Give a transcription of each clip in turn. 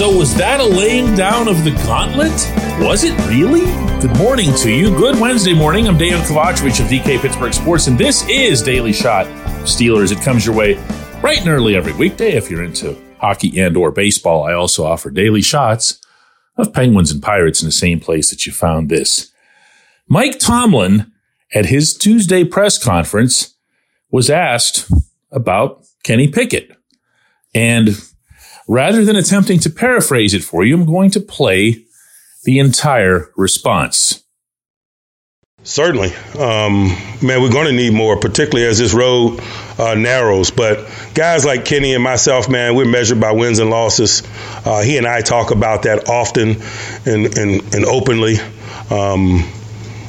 So, was that a laying down of the gauntlet? Was it really? Good morning to you. Good Wednesday morning. I'm Dejan Kovacevic of DK Pittsburgh Sports, and this is Daily Shot Steelers. It comes your way bright and early every weekday if you're into hockey and or baseball. I also offer daily shots of Penguins and Pirates in the same place that you found this. Mike Tomlin at his Tuesday press conference was asked about Kenny Pickett. And rather than attempting to paraphrase it for you, I'm going to play the entire response. Certainly. Um, man, we're going to need more, particularly as this road uh, narrows. But guys like Kenny and myself, man, we're measured by wins and losses. Uh, he and I talk about that often and, and, and openly. Um,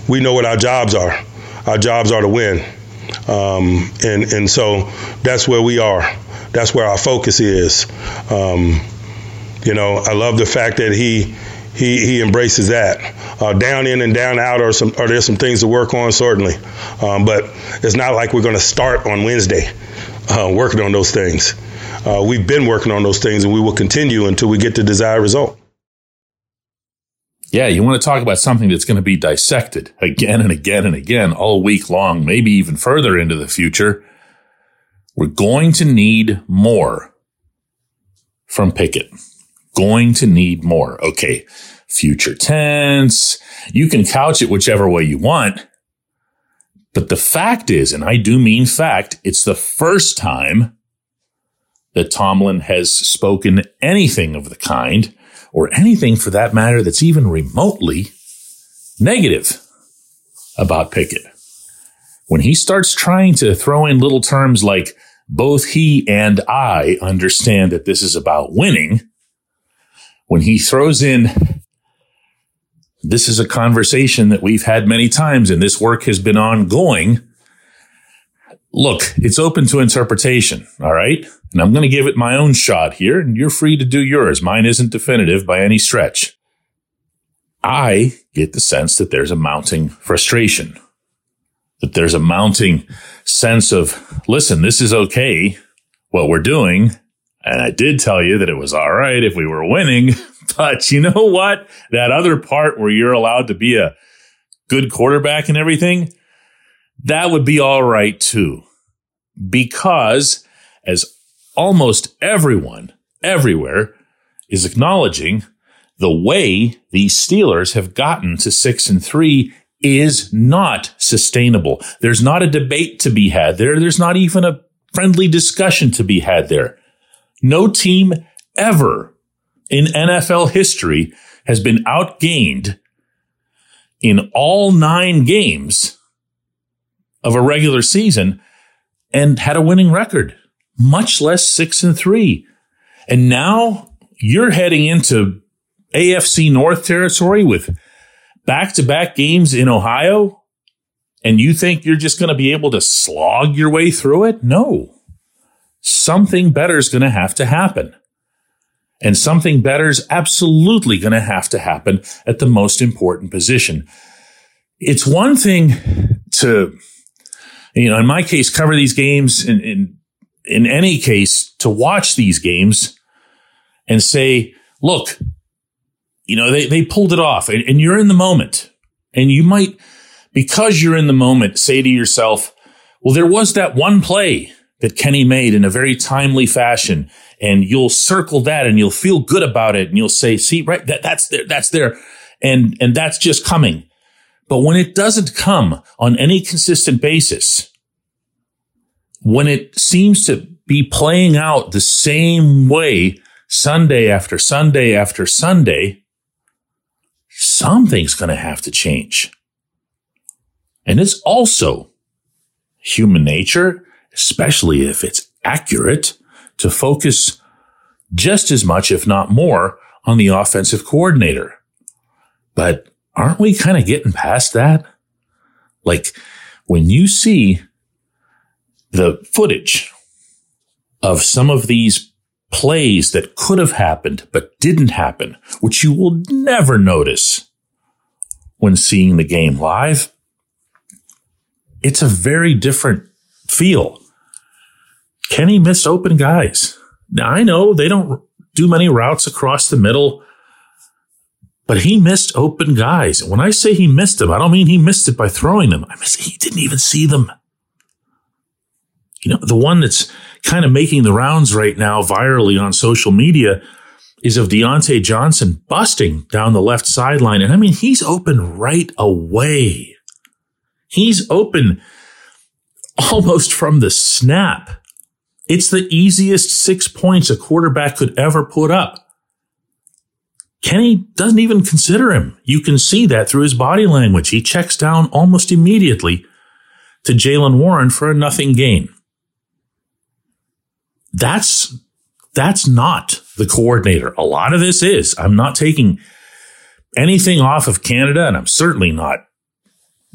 we know what our jobs are. Our jobs are to win. Um, and, and so that's where we are. That's where our focus is. Um, you know, I love the fact that he he, he embraces that. Uh, down in and down out are some are there some things to work on certainly, um, but it's not like we're going to start on Wednesday uh, working on those things. Uh, we've been working on those things, and we will continue until we get the desired result. Yeah, you want to talk about something that's going to be dissected again and again and again all week long, maybe even further into the future. We're going to need more from Pickett going to need more. Okay. Future tense. You can couch it whichever way you want. But the fact is, and I do mean fact, it's the first time that Tomlin has spoken anything of the kind or anything for that matter that's even remotely negative about Pickett. When he starts trying to throw in little terms like both he and I understand that this is about winning, when he throws in, this is a conversation that we've had many times and this work has been ongoing. Look, it's open to interpretation. All right. And I'm going to give it my own shot here and you're free to do yours. Mine isn't definitive by any stretch. I get the sense that there's a mounting frustration, that there's a mounting sense of, listen, this is okay. What we're doing and I did tell you that it was all right if we were winning. But you know what? That other part where you're allowed to be a good quarterback and everything, that would be all right too. Because as almost everyone everywhere is acknowledging, the way these Steelers have gotten to six and three is not sustainable. There's not a debate to be had there. There's not even a friendly discussion to be had there. No team ever in NFL history has been outgained in all nine games of a regular season and had a winning record, much less six and three. And now you're heading into AFC North territory with back to back games in Ohio. And you think you're just going to be able to slog your way through it? No something better is going to have to happen. And something better is absolutely going to have to happen at the most important position. It's one thing to, you know, in my case, cover these games in, in, in any case to watch these games and say, look, you know, they, they pulled it off and, and you're in the moment and you might, because you're in the moment, say to yourself, well, there was that one play that Kenny made in a very timely fashion. And you'll circle that and you'll feel good about it. And you'll say, see, right, that, that's there, that's there. And, and that's just coming. But when it doesn't come on any consistent basis, when it seems to be playing out the same way Sunday after Sunday after Sunday, something's going to have to change. And it's also human nature especially if it's accurate, to focus just as much, if not more, on the offensive coordinator. But aren't we kind of getting past that? Like when you see the footage of some of these plays that could have happened but didn't happen, which you will never notice when seeing the game live, it's a very different feel. Kenny missed open guys. Now I know they don't do many routes across the middle, but he missed open guys. And when I say he missed them, I don't mean he missed it by throwing them. I mean, he didn't even see them. You know, the one that's kind of making the rounds right now virally on social media is of Diontae Johnson busting down the left sideline. And I mean, he's open right away. He's open almost from the snap. It's the easiest six points a quarterback could ever put up. Kenny doesn't even consider him. You can see that through his body language. He checks down almost immediately to Jaylen Warren for a nothing gain. That's, that's not the coordinator. A lot of this is. I'm not taking anything off of Canada, and I'm certainly not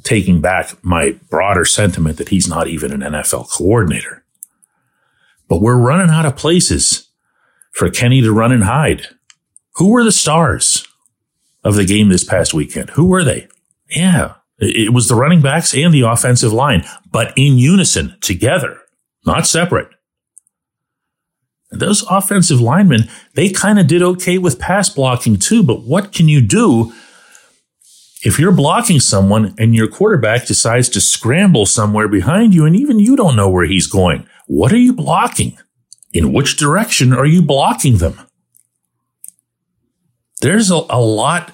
taking back my broader sentiment that he's not even an NFL coordinator. But we're running out of places for Kenny to run and hide. Who were the stars of the game this past weekend? Who were they? Yeah, it was the running backs and the offensive line, but in unison together, not separate. Those offensive linemen, they kind of did okay with pass blocking too, but what can you do if you're blocking someone and your quarterback decides to scramble somewhere behind you and even you don't know where he's going? What are you blocking? In which direction are you blocking them? There's a, a lot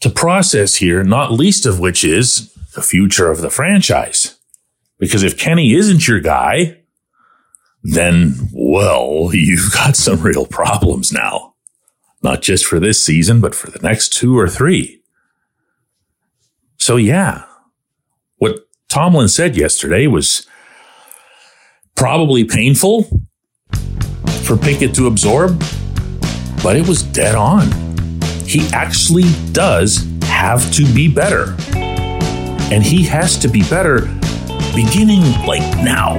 to process here, not least of which is the future of the franchise. Because if Kenny isn't your guy, then, well, you've got some real problems now. Not just for this season, but for the next two or three. So yeah, what Tomlin said yesterday was probably painful for Pickett to absorb, but it was dead on. He actually does have to be better. And he has to be better beginning like now,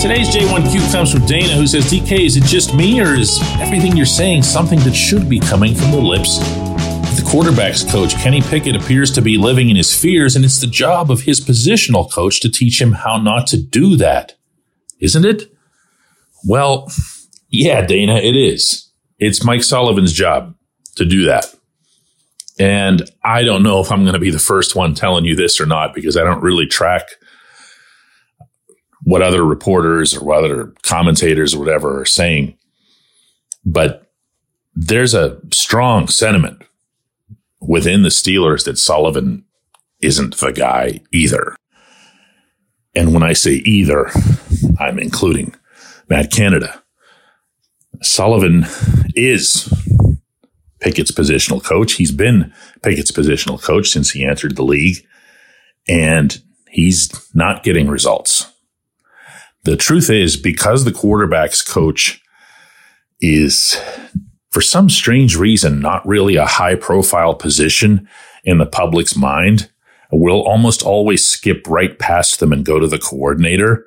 Today's J1Q comes from Dana, who says, DK, is it just me, or is everything you're saying something that should be coming from the lips the quarterback's coach? Kenny Pickett appears to be living in his fears, and it's the job of his positional coach to teach him how not to do that. Isn't it? Well, yeah, Dana, it is. It's Mike Sullivan's job to do that. And I don't know if I'm going to be the first one telling you this or not because I don't really track what other reporters or other commentators or whatever are saying. But there's a strong sentiment within the Steelers that Sullivan isn't the guy either. And when I say either, I'm including Matt Canada. Sullivan is Pickett's positional coach. He's been Pickett's positional coach since he entered the league, and he's not getting results. The truth is, because the quarterback's coach is, for some strange reason, not really a high profile position in the public's mind, will almost always skip right past them and go to the coordinator.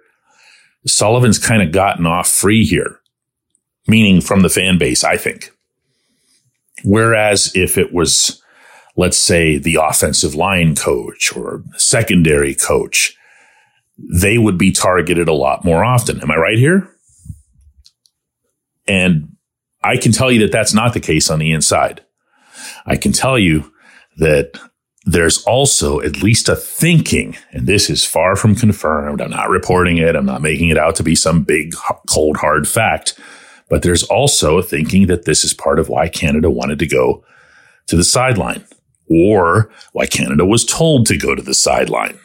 Sullivan's kind of gotten off free here, meaning from the fan base, I think. Whereas if it was, let's say, the offensive line coach or secondary coach, they would be targeted a lot more often. Am I right here? And I can tell you that that's not the case on the inside. I can tell you that there's also at least a thinking, and this is far from confirmed. I'm not reporting it. I'm not making it out to be some big, cold, hard fact. But there's also a thinking that this is part of why Canada wanted to go to the sideline or why Canada was told to go to the sideline.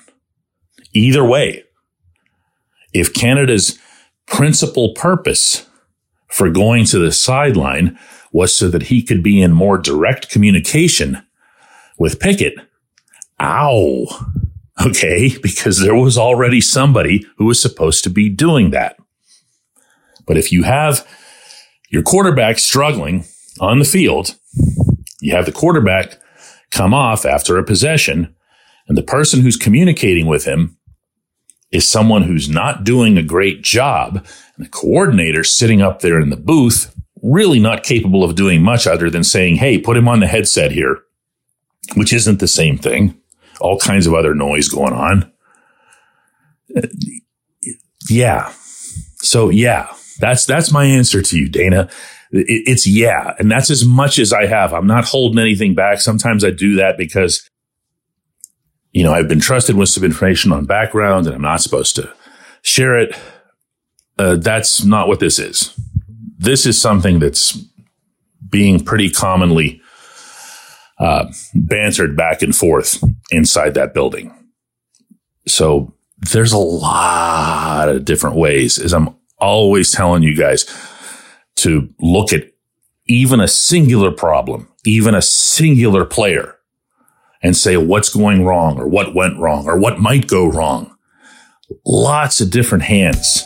Either way, if Canada's principal purpose for going to the sideline was so that he could be in more direct communication with Pickett, ow. Okay. Because there was already somebody who was supposed to be doing that. But if you have your quarterback struggling on the field, you have the quarterback come off after a possession, and the person who's communicating with him is someone who's not doing a great job, and the coordinator sitting up there in the booth, really not capable of doing much other than saying, Hey, put him on the headset here, which isn't the same thing. All kinds of other noise going on. Uh, yeah. So yeah, that's, that's my answer to you, Dana. It's yeah. And that's as much as I have. I'm not holding anything back. Sometimes I do that because, you know, I've been trusted with some information on background and I'm not supposed to share it. Uh, that's not what this is. This is something that's being pretty commonly uh, bantered back and forth inside that building. So there's a lot of different ways, as I'm always telling you guys to look at even a singular problem, even a singular player and say what's going wrong or what went wrong or what might go wrong. Lots of different hands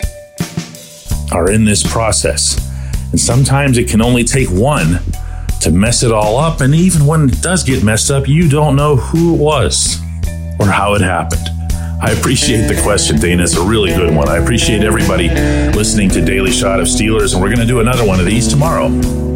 are in this process. And sometimes it can only take one to mess it all up. And even when it does get messed up, you don't know who it was or how it happened. I appreciate the question, Dana. It's a really good one. I appreciate everybody listening to Daily Shot of Steelers, and we're going to do another one of these tomorrow.